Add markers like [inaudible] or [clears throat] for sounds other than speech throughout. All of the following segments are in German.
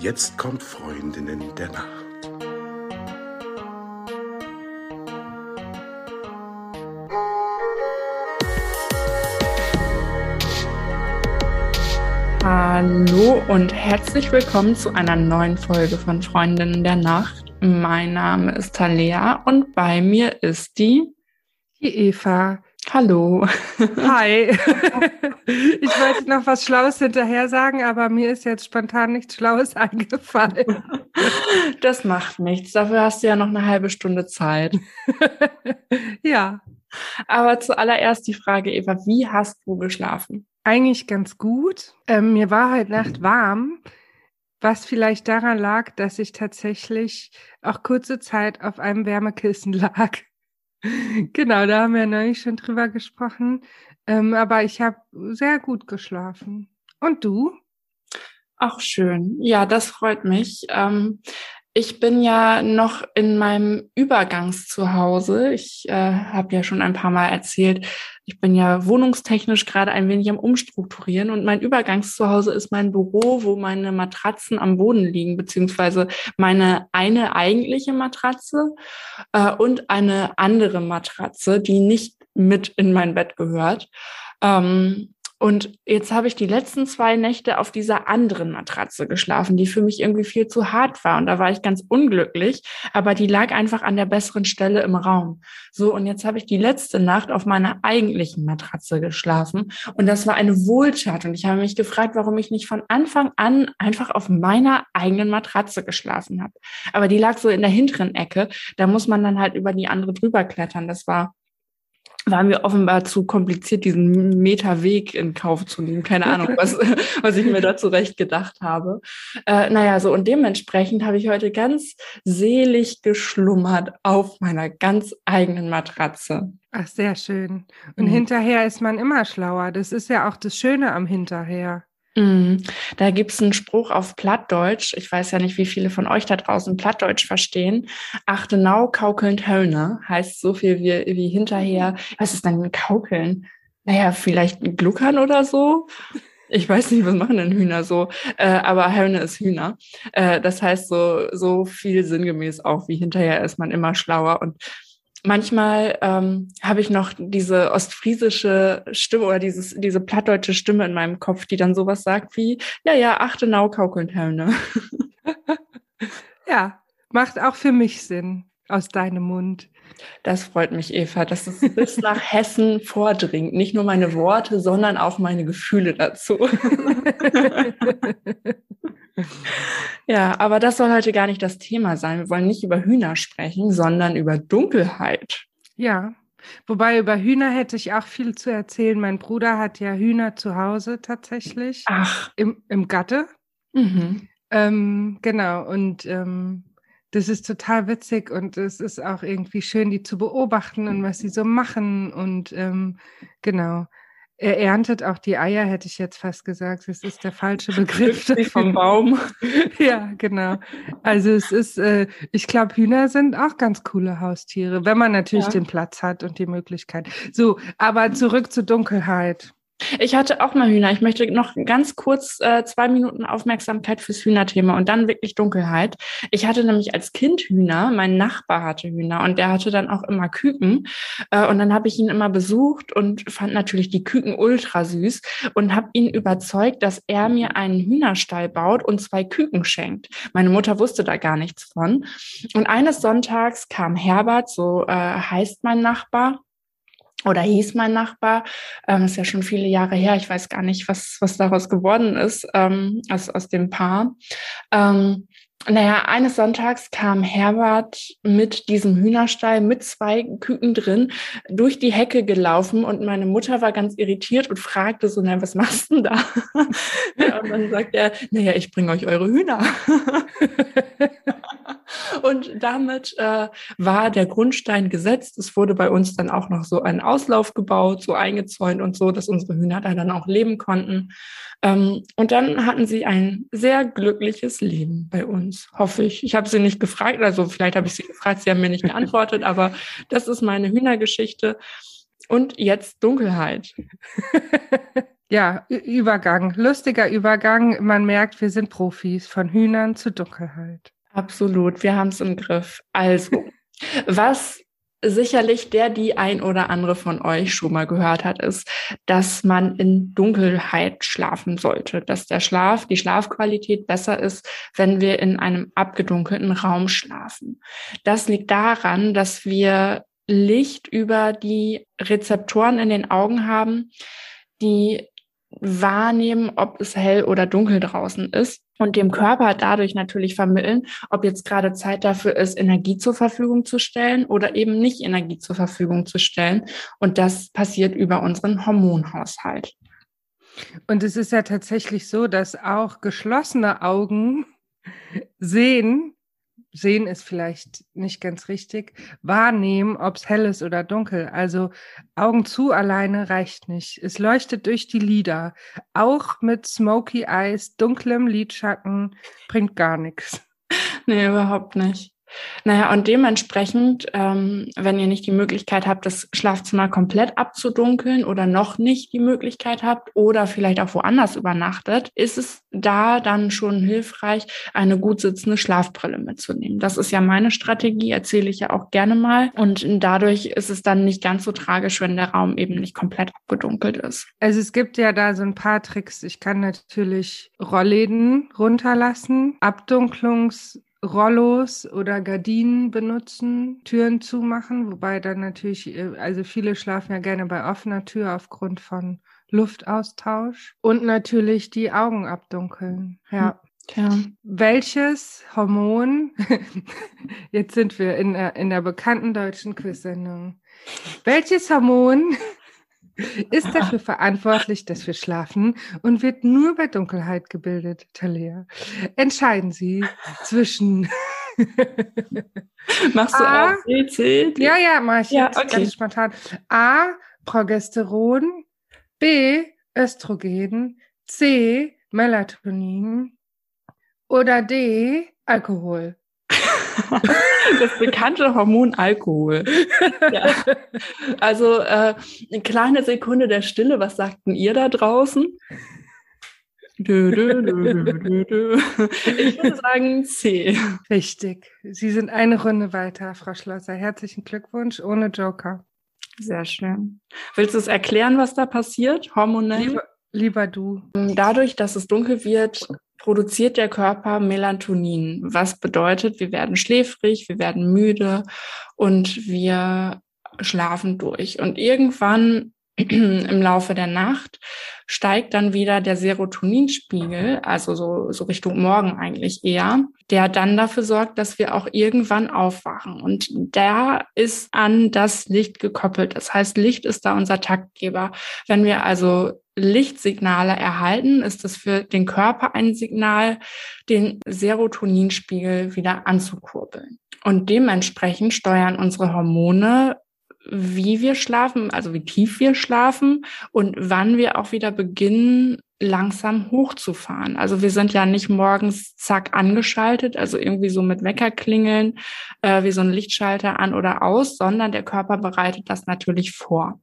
Jetzt kommt Freundinnen der Nacht. Hallo und herzlich willkommen zu einer neuen Folge von Freundinnen der Nacht. Mein Name ist Talea und bei mir ist die, die Eva. Hallo. Hi. [laughs] Ich wollte noch was Schlaues hinterher sagen, aber mir ist jetzt spontan nichts Schlaues [laughs] eingefallen. Das macht nichts. Dafür hast du ja noch eine halbe Stunde Zeit. [laughs] Ja. Aber zuallererst die Frage, Eva, wie hast du geschlafen? Eigentlich ganz gut. Ähm, mir war halt Nacht warm, was vielleicht daran lag, dass ich tatsächlich auch kurze Zeit auf einem Wärmekissen lag. Genau, da haben wir neulich schon drüber gesprochen. Ähm, aber ich habe sehr gut geschlafen. Und du? Auch schön. Ja, das freut mich. Ähm, ich bin ja noch in meinem Übergangszuhause. Ich äh, habe ja schon ein paar Mal erzählt, ich bin ja wohnungstechnisch gerade ein wenig am Umstrukturieren und mein Übergangszuhause ist mein Büro, wo meine Matratzen am Boden liegen, beziehungsweise meine eine eigentliche Matratze äh, und eine andere Matratze, die nicht mit in mein Bett gehört. Ähm, und jetzt habe ich die letzten zwei Nächte auf dieser anderen Matratze geschlafen, die für mich irgendwie viel zu hart war. Und da war ich ganz unglücklich, aber die lag einfach an der besseren Stelle im Raum. So, und jetzt habe ich die letzte Nacht auf meiner eigentlichen Matratze geschlafen. Und das war eine Wohltat. Und ich habe mich gefragt, warum ich nicht von Anfang an einfach auf meiner eigenen Matratze geschlafen habe. Aber die lag so in der hinteren Ecke. Da muss man dann halt über die andere drüber klettern. Das war war mir offenbar zu kompliziert, diesen Meterweg in Kauf zu nehmen. Keine Ahnung, was, [laughs] was ich mir da zurecht gedacht habe. Äh, naja, so und dementsprechend habe ich heute ganz selig geschlummert auf meiner ganz eigenen Matratze. Ach, sehr schön. Und mhm. hinterher ist man immer schlauer. Das ist ja auch das Schöne am Hinterher. Mhm. Da gibt's einen Spruch auf Plattdeutsch. Ich weiß ja nicht, wie viele von euch da draußen Plattdeutsch verstehen. Achtenau kaukelnd Höllne heißt so viel wie, wie hinterher. Was ist denn kaukeln? Naja, vielleicht gluckern oder so. Ich weiß nicht, was machen denn Hühner so, äh, aber Hörne ist Hühner. Äh, das heißt so, so viel sinngemäß auch wie hinterher ist man immer schlauer und manchmal ähm, habe ich noch diese ostfriesische Stimme oder dieses, diese plattdeutsche Stimme in meinem Kopf, die dann sowas sagt wie, ja, ja, achte Nau kaukeln [laughs] ja, macht auch für mich Sinn aus deinem Mund. Das freut mich, Eva, dass es bis nach Hessen vordringt. Nicht nur meine Worte, sondern auch meine Gefühle dazu. [laughs] ja, aber das soll heute gar nicht das Thema sein. Wir wollen nicht über Hühner sprechen, sondern über Dunkelheit. Ja, wobei über Hühner hätte ich auch viel zu erzählen. Mein Bruder hat ja Hühner zu Hause tatsächlich. Ach. Im, im Gatte. Mhm. Ähm, genau, und ähm, das ist total witzig und es ist auch irgendwie schön, die zu beobachten und was sie so machen. Und ähm, genau, er erntet auch die Eier, hätte ich jetzt fast gesagt. Das ist der falsche [laughs] Begriff. vom Baum. [laughs] ja, genau. Also es ist, äh, ich glaube, Hühner sind auch ganz coole Haustiere, wenn man natürlich ja. den Platz hat und die Möglichkeit. So, aber zurück zur Dunkelheit. Ich hatte auch mal Hühner. Ich möchte noch ganz kurz äh, zwei Minuten Aufmerksamkeit fürs Hühnerthema und dann wirklich Dunkelheit. Ich hatte nämlich als Kind Hühner. Mein Nachbar hatte Hühner und der hatte dann auch immer Küken. Äh, und dann habe ich ihn immer besucht und fand natürlich die Küken ultra süß und habe ihn überzeugt, dass er mir einen Hühnerstall baut und zwei Küken schenkt. Meine Mutter wusste da gar nichts von. Und eines Sonntags kam Herbert, so äh, heißt mein Nachbar, oder hieß mein Nachbar, ähm, ist ja schon viele Jahre her, ich weiß gar nicht, was, was daraus geworden ist, ähm, aus, aus dem Paar. Ähm, naja, eines Sonntags kam Herbert mit diesem Hühnerstall mit zwei Küken drin durch die Hecke gelaufen und meine Mutter war ganz irritiert und fragte so, na, was machst du denn da? [laughs] ja, und dann sagt er, naja, ich bringe euch eure Hühner. [laughs] [laughs] und damit äh, war der Grundstein gesetzt. Es wurde bei uns dann auch noch so ein Auslauf gebaut, so eingezäunt und so, dass unsere Hühner da dann auch leben konnten. Ähm, und dann hatten sie ein sehr glückliches Leben bei uns, hoffe ich. Ich habe sie nicht gefragt, also vielleicht habe ich sie gefragt, sie haben mir nicht [laughs] geantwortet, aber das ist meine Hühnergeschichte. Und jetzt Dunkelheit. [laughs] Ja, Übergang, lustiger Übergang. Man merkt, wir sind Profis von Hühnern zu Dunkelheit. Absolut, wir haben es im Griff. Also, [laughs] was sicherlich der die ein oder andere von euch schon mal gehört hat, ist, dass man in Dunkelheit schlafen sollte, dass der Schlaf, die Schlafqualität besser ist, wenn wir in einem abgedunkelten Raum schlafen. Das liegt daran, dass wir Licht über die Rezeptoren in den Augen haben, die wahrnehmen, ob es hell oder dunkel draußen ist und dem Körper dadurch natürlich vermitteln, ob jetzt gerade Zeit dafür ist, Energie zur Verfügung zu stellen oder eben nicht Energie zur Verfügung zu stellen. Und das passiert über unseren Hormonhaushalt. Und es ist ja tatsächlich so, dass auch geschlossene Augen sehen, sehen ist vielleicht nicht ganz richtig, wahrnehmen, ob es hell ist oder dunkel. Also Augen zu alleine reicht nicht. Es leuchtet durch die Lider. Auch mit Smoky Eyes, dunklem Lidschatten bringt gar nichts. Nee, überhaupt nicht. Naja, und dementsprechend, ähm, wenn ihr nicht die Möglichkeit habt, das Schlafzimmer komplett abzudunkeln oder noch nicht die Möglichkeit habt oder vielleicht auch woanders übernachtet, ist es da dann schon hilfreich, eine gut sitzende Schlafbrille mitzunehmen. Das ist ja meine Strategie, erzähle ich ja auch gerne mal. Und dadurch ist es dann nicht ganz so tragisch, wenn der Raum eben nicht komplett abgedunkelt ist. Also es gibt ja da so ein paar Tricks. Ich kann natürlich Rollläden runterlassen, Abdunklungs Rollos oder Gardinen benutzen, Türen zumachen, wobei dann natürlich, äh, also viele schlafen ja gerne bei offener Tür aufgrund von Luftaustausch und natürlich die Augen abdunkeln. Ja. Ja. Welches Hormon, [laughs] jetzt sind wir in der, in der bekannten deutschen Quiz-Sendung, welches Hormon ist dafür verantwortlich, dass wir schlafen und wird nur bei Dunkelheit gebildet, Talia. Entscheiden Sie zwischen. [laughs] Machst du A, auch C? D? Ja, ja, mach ich ja, jetzt okay. ganz spontan. A, Progesteron, B, Östrogen, C, Melatonin oder D, Alkohol. [laughs] das bekannte Hormon Alkohol. Ja. Also äh, eine kleine Sekunde der Stille. Was sagten ihr da draußen? Dö, dö, dö, ich würde sagen C. Richtig. Sie sind eine Runde weiter, Frau Schlosser. Herzlichen Glückwunsch ohne Joker. Sehr schön. Willst du es erklären, was da passiert, hormonell? Lieber, lieber du. Dadurch, dass es dunkel wird, produziert der Körper Melatonin, was bedeutet, wir werden schläfrig, wir werden müde und wir schlafen durch. Und irgendwann [clears throat] im Laufe der Nacht steigt dann wieder der Serotoninspiegel, also so, so Richtung Morgen eigentlich eher, der dann dafür sorgt, dass wir auch irgendwann aufwachen. Und der ist an das Licht gekoppelt. Das heißt, Licht ist da unser Taktgeber. Wenn wir also Lichtsignale erhalten, ist es für den Körper ein Signal, den Serotoninspiegel wieder anzukurbeln. Und dementsprechend steuern unsere Hormone wie wir schlafen, also wie tief wir schlafen und wann wir auch wieder beginnen, langsam hochzufahren. Also wir sind ja nicht morgens zack angeschaltet, also irgendwie so mit Weckerklingeln, äh, wie so ein Lichtschalter an oder aus, sondern der Körper bereitet das natürlich vor.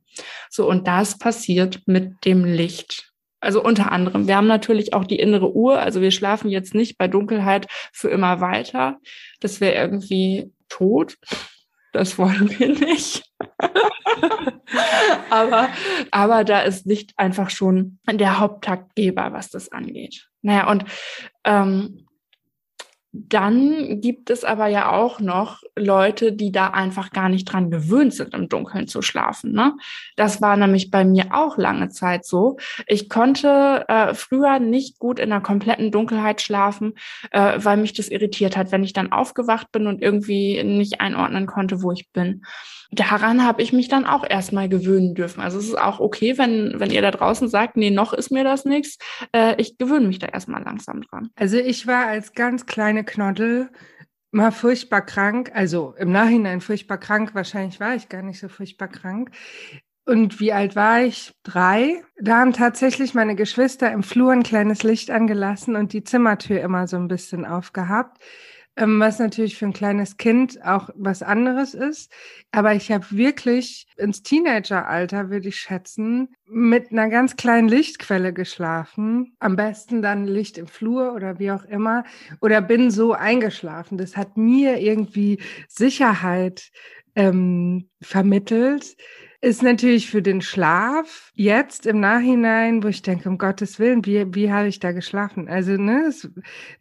So, und das passiert mit dem Licht. Also unter anderem. Wir haben natürlich auch die innere Uhr. Also wir schlafen jetzt nicht bei Dunkelheit für immer weiter. Das wäre irgendwie tot. Das wollen wir nicht. [laughs] aber, aber da ist Licht einfach schon der Haupttaktgeber, was das angeht. Naja, und ähm, dann gibt es aber ja auch noch Leute, die da einfach gar nicht dran gewöhnt sind, im Dunkeln zu schlafen. Ne? Das war nämlich bei mir auch lange Zeit so. Ich konnte äh, früher nicht gut in der kompletten Dunkelheit schlafen, äh, weil mich das irritiert hat, wenn ich dann aufgewacht bin und irgendwie nicht einordnen konnte, wo ich bin daran habe ich mich dann auch erstmal gewöhnen dürfen. Also es ist auch okay, wenn, wenn ihr da draußen sagt, nee, noch ist mir das nichts. Äh, ich gewöhne mich da erstmal langsam dran. Also ich war als ganz kleine Knoddel mal furchtbar krank, also im Nachhinein furchtbar krank, wahrscheinlich war ich gar nicht so furchtbar krank. Und wie alt war ich? Drei. Da haben tatsächlich meine Geschwister im Flur ein kleines Licht angelassen und die Zimmertür immer so ein bisschen aufgehabt was natürlich für ein kleines Kind auch was anderes ist. Aber ich habe wirklich ins Teenageralter, würde ich schätzen, mit einer ganz kleinen Lichtquelle geschlafen. Am besten dann Licht im Flur oder wie auch immer. Oder bin so eingeschlafen. Das hat mir irgendwie Sicherheit ähm, vermittelt ist natürlich für den Schlaf jetzt im Nachhinein, wo ich denke, um Gottes Willen, wie, wie habe ich da geschlafen? Also ne,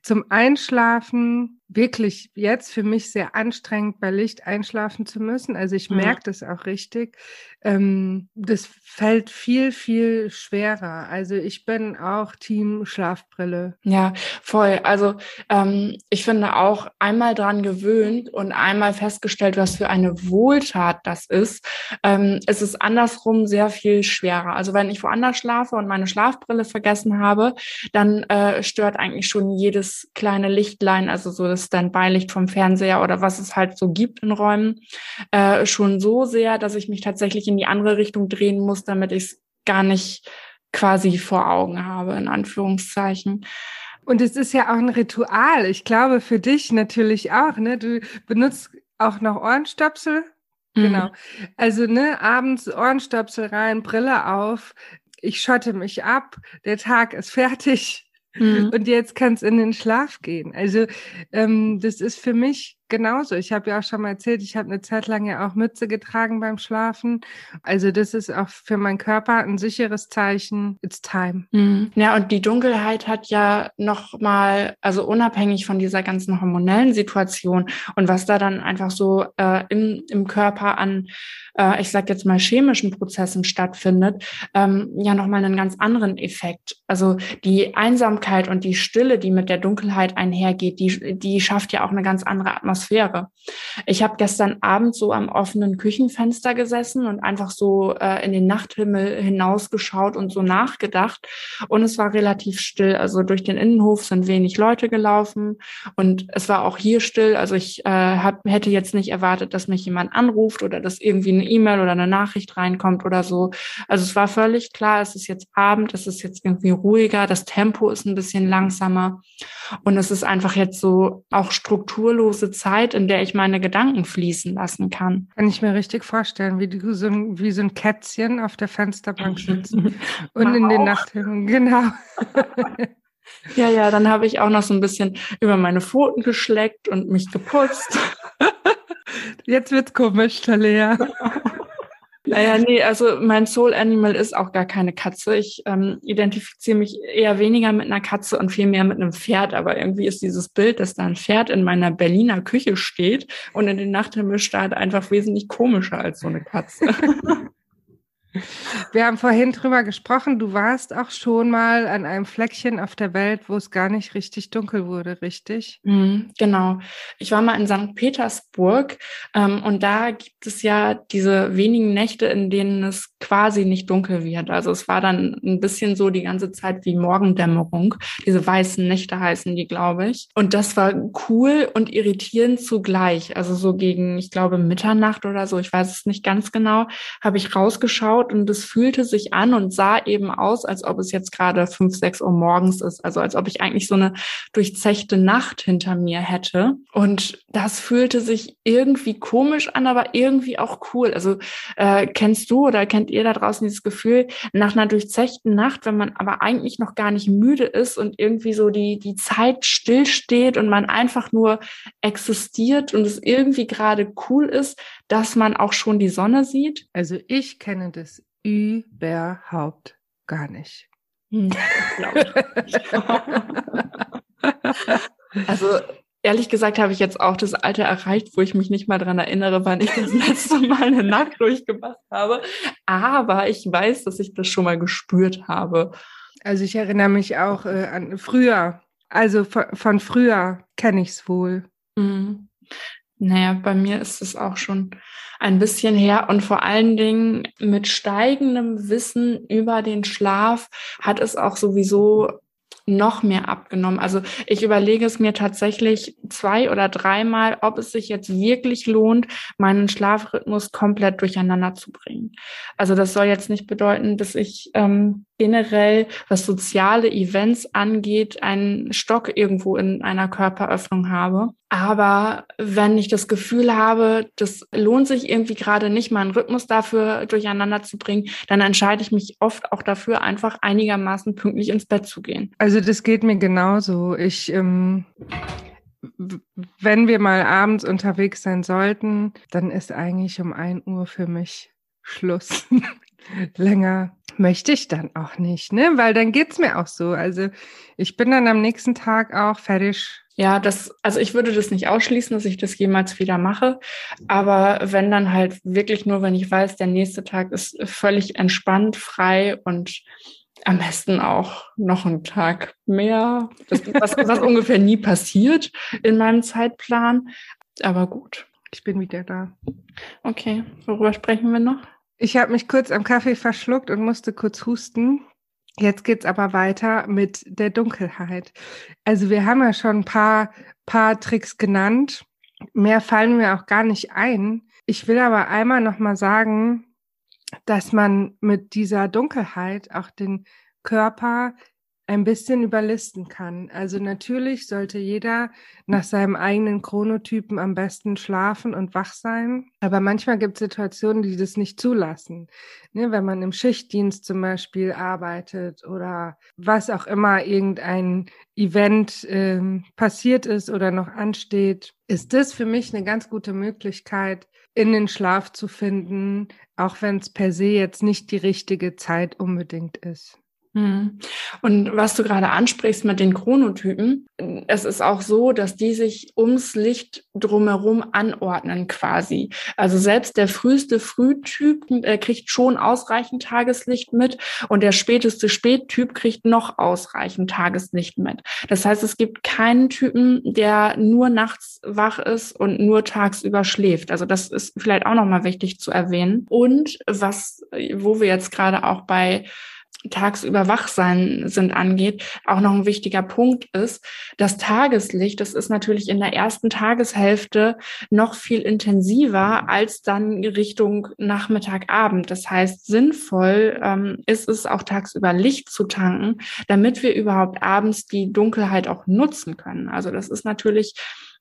zum Einschlafen wirklich jetzt für mich sehr anstrengend, bei Licht einschlafen zu müssen. Also ich ja. merke das auch richtig. Ähm, das fällt viel, viel schwerer. Also ich bin auch Team Schlafbrille. Ja, voll. Also ähm, ich finde auch einmal dran gewöhnt und einmal festgestellt, was für eine Wohltat das ist. Ähm, es ist andersrum sehr viel schwerer. Also wenn ich woanders schlafe und meine Schlafbrille vergessen habe, dann äh, stört eigentlich schon jedes kleine Lichtlein, also so das Standby-Licht vom Fernseher oder was es halt so gibt in Räumen, äh, schon so sehr, dass ich mich tatsächlich in die andere Richtung drehen muss, damit ich es gar nicht quasi vor Augen habe, in Anführungszeichen. Und es ist ja auch ein Ritual. Ich glaube, für dich natürlich auch, ne? Du benutzt auch noch Ohrenstöpsel. Mhm. Genau. Also, ne, abends Ohrenstöpsel rein, Brille auf. Ich schotte mich ab. Der Tag ist [laughs] fertig. Mhm. Und jetzt kann es in den Schlaf gehen. Also ähm, das ist für mich genauso. Ich habe ja auch schon mal erzählt, ich habe eine Zeit lang ja auch Mütze getragen beim Schlafen. Also das ist auch für meinen Körper ein sicheres Zeichen. It's time. Mhm. Ja, und die Dunkelheit hat ja noch mal, also unabhängig von dieser ganzen hormonellen Situation und was da dann einfach so äh, im, im Körper an äh, ich sage jetzt mal, chemischen Prozessen stattfindet, ähm, ja nochmal einen ganz anderen Effekt. Also die Einsamkeit und die Stille, die mit der Dunkelheit einhergeht, die, die schafft ja auch eine ganz andere Atmosphäre. Ich habe gestern Abend so am offenen Küchenfenster gesessen und einfach so äh, in den Nachthimmel hinausgeschaut und so nachgedacht. Und es war relativ still. Also durch den Innenhof sind wenig Leute gelaufen und es war auch hier still. Also ich äh, hab, hätte jetzt nicht erwartet, dass mich jemand anruft oder dass irgendwie eine E-Mail oder eine Nachricht reinkommt oder so. Also es war völlig klar, es ist jetzt Abend, es ist jetzt irgendwie ruhiger, das Tempo ist ein bisschen langsamer und es ist einfach jetzt so auch strukturlose Zeit, in der ich meine Gedanken fließen lassen kann. Kann ich mir richtig vorstellen, wie du so ein, wie so ein Kätzchen auf der Fensterbank sitzt [laughs] und in den Nachthimmel, genau. [laughs] Ja, ja, dann habe ich auch noch so ein bisschen über meine Pfoten geschleckt und mich geputzt. [laughs] Jetzt wird's komisch, Talea. Naja, nee, also mein Soul Animal ist auch gar keine Katze. Ich ähm, identifiziere mich eher weniger mit einer Katze und viel mehr mit einem Pferd. Aber irgendwie ist dieses Bild, dass da ein Pferd in meiner Berliner Küche steht und in den Nachthimmel starrt, einfach wesentlich komischer als so eine Katze. [laughs] Wir haben vorhin drüber gesprochen, du warst auch schon mal an einem Fleckchen auf der Welt, wo es gar nicht richtig dunkel wurde, richtig? Mhm, genau. Ich war mal in St. Petersburg ähm, und da gibt es ja diese wenigen Nächte, in denen es quasi nicht dunkel wird. Also es war dann ein bisschen so die ganze Zeit wie Morgendämmerung. Diese weißen Nächte heißen die, glaube ich. Und das war cool und irritierend zugleich. Also so gegen, ich glaube, Mitternacht oder so, ich weiß es nicht ganz genau, habe ich rausgeschaut angeschaut und es fühlte sich an und sah eben aus, als ob es jetzt gerade fünf, sechs Uhr morgens ist. Also als ob ich eigentlich so eine durchzechte Nacht hinter mir hätte. Und das fühlte sich irgendwie komisch an, aber irgendwie auch cool. Also äh, kennst du oder kennt ihr da draußen dieses Gefühl, nach einer durchzechten Nacht, wenn man aber eigentlich noch gar nicht müde ist und irgendwie so die, die Zeit stillsteht und man einfach nur existiert und es irgendwie gerade cool ist, dass man auch schon die Sonne sieht? Also ich kenne das überhaupt gar nicht. Hm, [laughs] also ehrlich gesagt habe ich jetzt auch das Alter erreicht, wo ich mich nicht mal dran erinnere, wann ich das [laughs] letzte Mal eine Nacht durchgemacht habe. Aber ich weiß, dass ich das schon mal gespürt habe. Also ich erinnere mich auch äh, an früher. Also von, von früher kenne ich es wohl. Mhm. Naja, bei mir ist es auch schon ein bisschen her und vor allen Dingen mit steigendem Wissen über den Schlaf hat es auch sowieso noch mehr abgenommen. Also ich überlege es mir tatsächlich zwei oder dreimal, ob es sich jetzt wirklich lohnt, meinen Schlafrhythmus komplett durcheinander zu bringen. Also das soll jetzt nicht bedeuten, dass ich ähm, generell, was soziale Events angeht, einen Stock irgendwo in einer Körperöffnung habe. Aber wenn ich das Gefühl habe, das lohnt sich irgendwie gerade nicht, meinen Rhythmus dafür durcheinander zu bringen, dann entscheide ich mich oft auch dafür, einfach einigermaßen pünktlich ins Bett zu gehen. Also das geht mir genauso. Ich, ähm, wenn wir mal abends unterwegs sein sollten, dann ist eigentlich um ein Uhr für mich Schluss. [laughs] Länger möchte ich dann auch nicht, ne? Weil dann geht's mir auch so. Also ich bin dann am nächsten Tag auch fertig. Ja, das, also ich würde das nicht ausschließen, dass ich das jemals wieder mache. Aber wenn dann halt wirklich nur, wenn ich weiß, der nächste Tag ist völlig entspannt, frei und am besten auch noch einen Tag mehr. Das, was, was ungefähr nie passiert in meinem Zeitplan. Aber gut. Ich bin wieder da. Okay, worüber sprechen wir noch? Ich habe mich kurz am Kaffee verschluckt und musste kurz husten. Jetzt geht's aber weiter mit der Dunkelheit. Also wir haben ja schon ein paar, paar Tricks genannt. Mehr fallen mir auch gar nicht ein. Ich will aber einmal noch mal sagen, dass man mit dieser Dunkelheit auch den Körper ein bisschen überlisten kann. Also natürlich sollte jeder nach seinem eigenen Chronotypen am besten schlafen und wach sein. Aber manchmal gibt es Situationen, die das nicht zulassen. Ne, wenn man im Schichtdienst zum Beispiel arbeitet oder was auch immer irgendein Event äh, passiert ist oder noch ansteht, ist das für mich eine ganz gute Möglichkeit, in den Schlaf zu finden, auch wenn es per se jetzt nicht die richtige Zeit unbedingt ist. Hm. Und was du gerade ansprichst mit den Chronotypen, es ist auch so, dass die sich ums Licht drumherum anordnen quasi. Also selbst der früheste Frühtyp äh, kriegt schon ausreichend Tageslicht mit und der späteste Spättyp kriegt noch ausreichend Tageslicht mit. Das heißt, es gibt keinen Typen, der nur nachts wach ist und nur tagsüber schläft. Also das ist vielleicht auch nochmal wichtig zu erwähnen. Und was, wo wir jetzt gerade auch bei tagsüber wach sein sind angeht, auch noch ein wichtiger Punkt ist, das Tageslicht, das ist natürlich in der ersten Tageshälfte noch viel intensiver als dann Richtung Nachmittag, Abend. Das heißt, sinnvoll ähm, ist es auch tagsüber Licht zu tanken, damit wir überhaupt abends die Dunkelheit auch nutzen können. Also das ist natürlich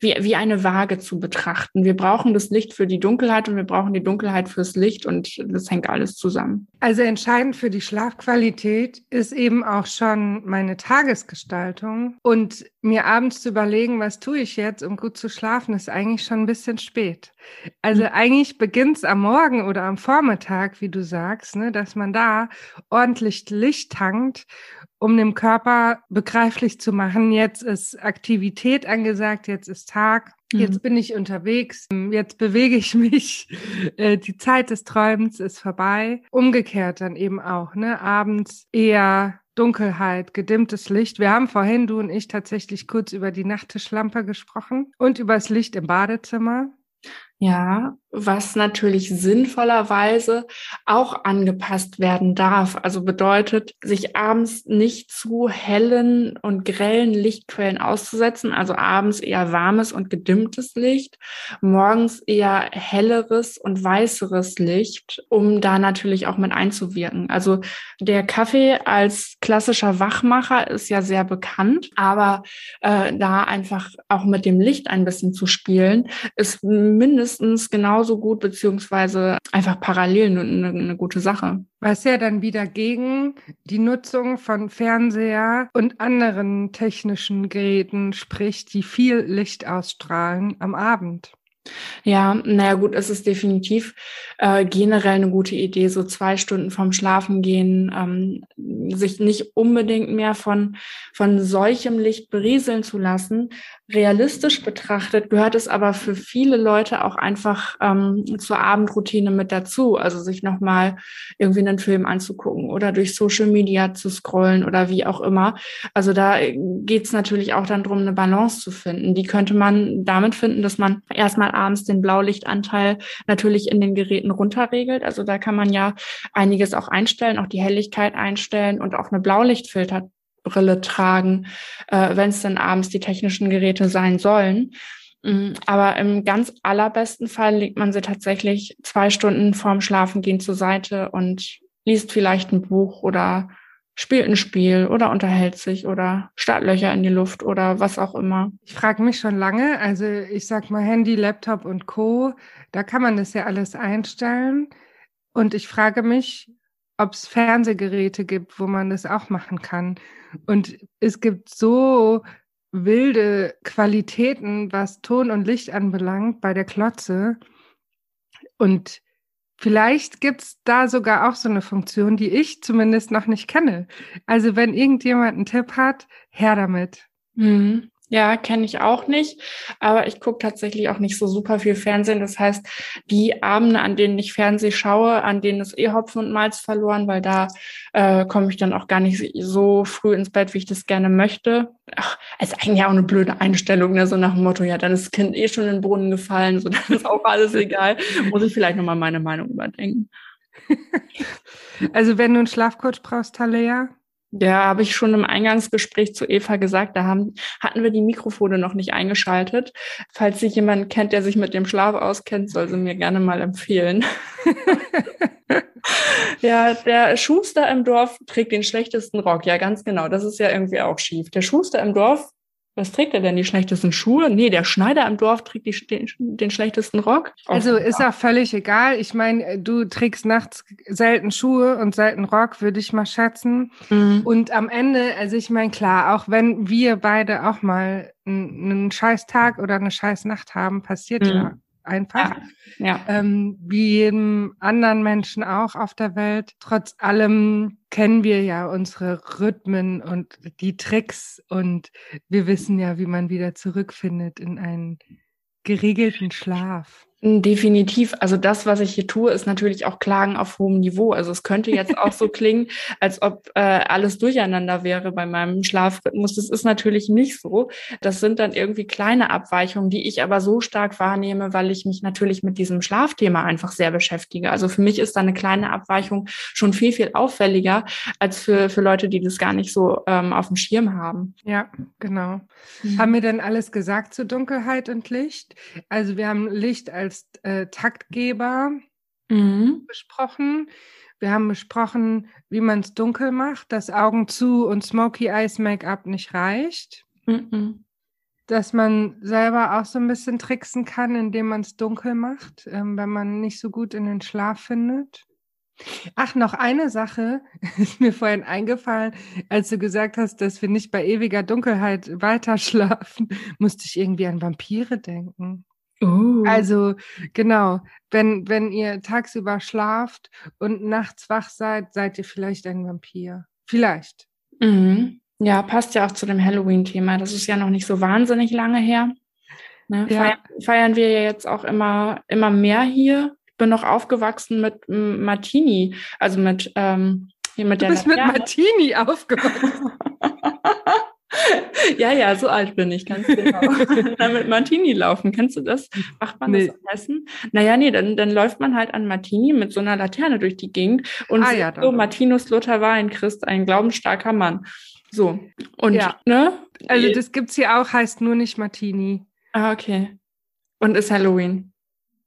wie, wie eine Waage zu betrachten. Wir brauchen das Licht für die Dunkelheit und wir brauchen die Dunkelheit fürs Licht und das hängt alles zusammen. Also entscheidend für die Schlafqualität ist eben auch schon meine Tagesgestaltung und mir abends zu überlegen, was tue ich jetzt, um gut zu schlafen, ist eigentlich schon ein bisschen spät. Also mhm. eigentlich beginnt es am Morgen oder am Vormittag, wie du sagst, ne, dass man da ordentlich Licht tankt um dem Körper begreiflich zu machen, jetzt ist Aktivität angesagt, jetzt ist Tag, jetzt mhm. bin ich unterwegs, jetzt bewege ich mich, [laughs] äh, die Zeit des Träumens ist vorbei. Umgekehrt dann eben auch, ne? Abends eher Dunkelheit, gedimmtes Licht. Wir haben vorhin, du und ich, tatsächlich kurz über die Nachttischlampe gesprochen und über das Licht im Badezimmer. Ja, was natürlich sinnvollerweise auch angepasst werden darf. Also bedeutet, sich abends nicht zu hellen und grellen Lichtquellen auszusetzen. Also abends eher warmes und gedimmtes Licht, morgens eher helleres und weißeres Licht, um da natürlich auch mit einzuwirken. Also der Kaffee als klassischer Wachmacher ist ja sehr bekannt, aber äh, da einfach auch mit dem Licht ein bisschen zu spielen, ist mindestens genauso genauso gut, beziehungsweise einfach parallel eine, eine gute Sache. Was ja dann wieder gegen die Nutzung von Fernseher und anderen technischen Geräten spricht, die viel Licht ausstrahlen am Abend. Ja, naja gut, es ist definitiv äh, generell eine gute Idee, so zwei Stunden vorm Schlafen gehen, ähm, sich nicht unbedingt mehr von, von solchem Licht berieseln zu lassen. Realistisch betrachtet gehört es aber für viele Leute auch einfach ähm, zur Abendroutine mit dazu. Also sich nochmal irgendwie einen Film anzugucken oder durch Social Media zu scrollen oder wie auch immer. Also da geht es natürlich auch dann darum, eine Balance zu finden. Die könnte man damit finden, dass man erstmal abends den Blaulichtanteil natürlich in den Geräten runterregelt. Also da kann man ja einiges auch einstellen, auch die Helligkeit einstellen und auch eine Blaulichtfilter Brille tragen, äh, wenn es dann abends die technischen Geräte sein sollen. Mm, aber im ganz allerbesten Fall legt man sie tatsächlich zwei Stunden vorm Schlafengehen zur Seite und liest vielleicht ein Buch oder spielt ein Spiel oder unterhält sich oder Startlöcher in die Luft oder was auch immer. Ich frage mich schon lange, also ich sag mal Handy, Laptop und Co, da kann man das ja alles einstellen. Und ich frage mich, ob es Fernsehgeräte gibt, wo man das auch machen kann. Und es gibt so wilde Qualitäten, was Ton und Licht anbelangt bei der Klotze. Und vielleicht gibt's da sogar auch so eine Funktion, die ich zumindest noch nicht kenne. Also wenn irgendjemand einen Tipp hat, her damit. Mhm. Ja, kenne ich auch nicht. Aber ich gucke tatsächlich auch nicht so super viel Fernsehen. Das heißt, die Abende, an denen ich Fernseh schaue, an denen ist eh Hopfen und Malz verloren, weil da äh, komme ich dann auch gar nicht so früh ins Bett, wie ich das gerne möchte. Ach, ist eigentlich auch eine blöde Einstellung, ne? so nach dem Motto, ja, dann ist das Kind eh schon in den Brunnen gefallen, so [laughs] dann ist auch alles egal. Muss ich vielleicht nochmal meine Meinung überdenken. [laughs] Also wenn du einen Schlafcoach brauchst, Talea, ja, habe ich schon im Eingangsgespräch zu Eva gesagt, da haben, hatten wir die Mikrofone noch nicht eingeschaltet. Falls sich jemand kennt, der sich mit dem Schlaf auskennt, soll sie mir gerne mal empfehlen. [laughs] ja, der Schuster im Dorf trägt den schlechtesten Rock. Ja, ganz genau. Das ist ja irgendwie auch schief. Der Schuster im Dorf was trägt er denn? Die schlechtesten Schuhe? Nee, der Schneider im Dorf trägt die, den, den schlechtesten Rock. Also ist auch völlig egal. Ich meine, du trägst nachts selten Schuhe und selten Rock, würde ich mal schätzen. Mhm. Und am Ende, also ich meine, klar, auch wenn wir beide auch mal einen, einen scheiß Tag oder eine scheiß Nacht haben, passiert mhm. ja einfach. Ja. ja. Ähm, wie jedem anderen Menschen auch auf der Welt. Trotz allem kennen wir ja unsere Rhythmen und die Tricks und wir wissen ja, wie man wieder zurückfindet in einen geregelten Schlaf. Definitiv. Also das, was ich hier tue, ist natürlich auch Klagen auf hohem Niveau. Also es könnte jetzt auch so [laughs] klingen, als ob äh, alles durcheinander wäre bei meinem Schlafrhythmus. Das ist natürlich nicht so. Das sind dann irgendwie kleine Abweichungen, die ich aber so stark wahrnehme, weil ich mich natürlich mit diesem Schlafthema einfach sehr beschäftige. Also für mich ist da eine kleine Abweichung schon viel, viel auffälliger als für, für Leute, die das gar nicht so ähm, auf dem Schirm haben. Ja, genau. Mhm. Haben wir denn alles gesagt zu Dunkelheit und Licht? Also wir haben Licht als als äh, Taktgeber mhm. besprochen. Wir haben besprochen, wie man es dunkel macht, dass Augen zu und Smoky Eyes Make-up nicht reicht. Mhm. Dass man selber auch so ein bisschen tricksen kann, indem man es dunkel macht, ähm, wenn man nicht so gut in den Schlaf findet. Ach, noch eine Sache [laughs] ist mir vorhin eingefallen, als du gesagt hast, dass wir nicht bei ewiger Dunkelheit weiter schlafen, [laughs] musste ich irgendwie an Vampire denken. Uh. Also genau, wenn, wenn ihr tagsüber schlaft und nachts wach seid, seid ihr vielleicht ein Vampir. Vielleicht. Mhm. Ja, passt ja auch zu dem Halloween-Thema. Das ist ja noch nicht so wahnsinnig lange her. Ne? Ja. Feiern, feiern wir ja jetzt auch immer, immer mehr hier. Ich bin noch aufgewachsen mit Martini, also mit, ähm, hier mit du der bist Laterne. mit Martini aufgewachsen. [laughs] [laughs] ja, ja, so alt bin ich, ganz genau. [laughs] dann mit Martini laufen, kennst du das? Macht man nee. das in Hessen? Naja, nee, dann, dann läuft man halt an Martini mit so einer Laterne durch die Gegend und ah, ja, so, Martinus Luther war ein Christ, ein glaubensstarker Mann. So. Und, ja. ne? Also das gibt's hier auch, heißt nur nicht Martini. Ah, okay. Und ist Halloween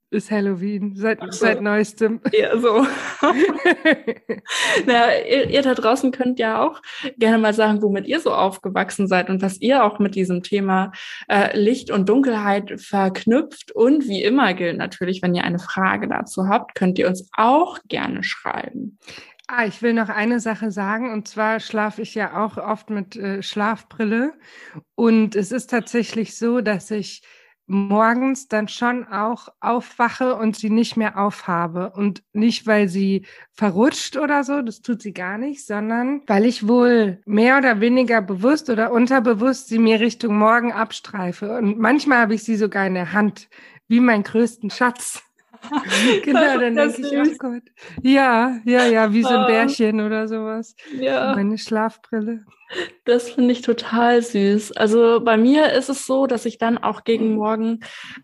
ist Halloween, seit, so. seit neuestem. Ja, so. [laughs] Na, ihr, ihr, da draußen könnt ja auch gerne mal sagen, womit ihr so aufgewachsen seid und was ihr auch mit diesem Thema äh, Licht und Dunkelheit verknüpft. Und wie immer gilt natürlich, wenn ihr eine Frage dazu habt, könnt ihr uns auch gerne schreiben. Ah, ich will noch eine Sache sagen, und zwar schlafe ich ja auch oft mit äh, Schlafbrille. Und es ist tatsächlich so, dass ich morgens dann schon auch aufwache und sie nicht mehr aufhabe. Und nicht, weil sie verrutscht oder so, das tut sie gar nicht, sondern weil ich wohl mehr oder weniger bewusst oder unterbewusst sie mir Richtung Morgen abstreife. Und manchmal habe ich sie sogar in der Hand, wie meinen größten Schatz. [laughs] genau, dann denke ich, oh Gott. Ja, ja, ja, wie so ein ah. Bärchen oder sowas. Ja. Meine Schlafbrille. Das finde ich total süß. Also bei mir ist es so, dass ich dann auch gegen morgen,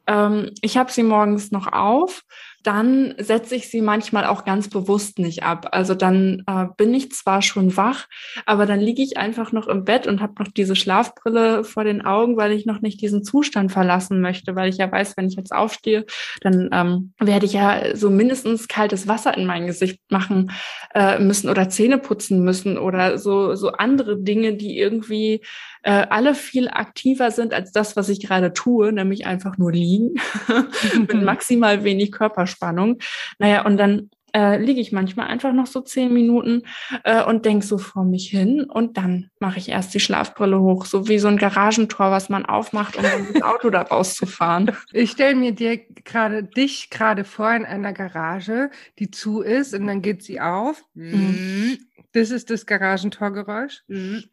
ähm, ich habe sie morgens noch auf dann setze ich sie manchmal auch ganz bewusst nicht ab. Also dann äh, bin ich zwar schon wach, aber dann liege ich einfach noch im Bett und habe noch diese Schlafbrille vor den Augen, weil ich noch nicht diesen Zustand verlassen möchte, weil ich ja weiß, wenn ich jetzt aufstehe, dann ähm, werde ich ja so mindestens kaltes Wasser in mein Gesicht machen äh, müssen oder Zähne putzen müssen oder so so andere Dinge, die irgendwie äh, alle viel aktiver sind als das, was ich gerade tue, nämlich einfach nur liegen [laughs] mit maximal wenig Körperspannung. Naja, und dann äh, liege ich manchmal einfach noch so zehn Minuten äh, und denk so vor mich hin und dann mache ich erst die Schlafbrille hoch, so wie so ein Garagentor, was man aufmacht, um das Auto da rauszufahren. [laughs] Ich stelle mir dir gerade dich gerade vor in einer Garage, die zu ist und dann geht sie auf. Mhm. Das ist das Garagentorgeräusch. Mhm.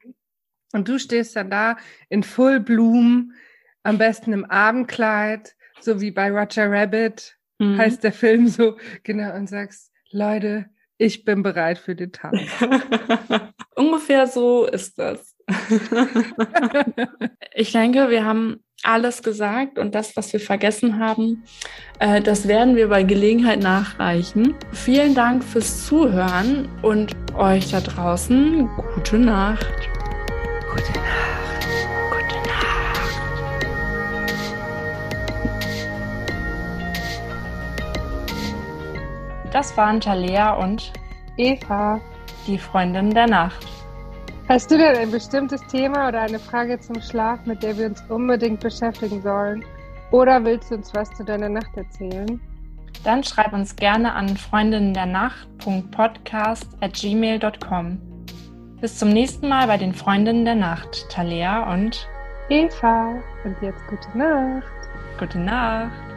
Und du stehst dann da in Full Bloom, am besten im Abendkleid, so wie bei Roger Rabbit, mhm. heißt der Film so, genau, und sagst, Leute, ich bin bereit für den Tag. [laughs] Ungefähr so ist das. [laughs] ich denke, wir haben alles gesagt und das, was wir vergessen haben, äh, das werden wir bei Gelegenheit nachreichen. Vielen Dank fürs Zuhören und euch da draußen gute Nacht. Gute Nacht. Gute Nacht. Das waren Talea und Eva, die Freundin der Nacht. Hast du denn ein bestimmtes Thema oder eine Frage zum Schlaf, mit der wir uns unbedingt beschäftigen sollen? Oder willst du uns was zu deiner Nacht erzählen? Dann schreib uns gerne an freundinnendernacht.podcast@gmail.com. Bis zum nächsten Mal bei den Freundinnen der Nacht, Talea und Eva. Und jetzt gute Nacht. Gute Nacht.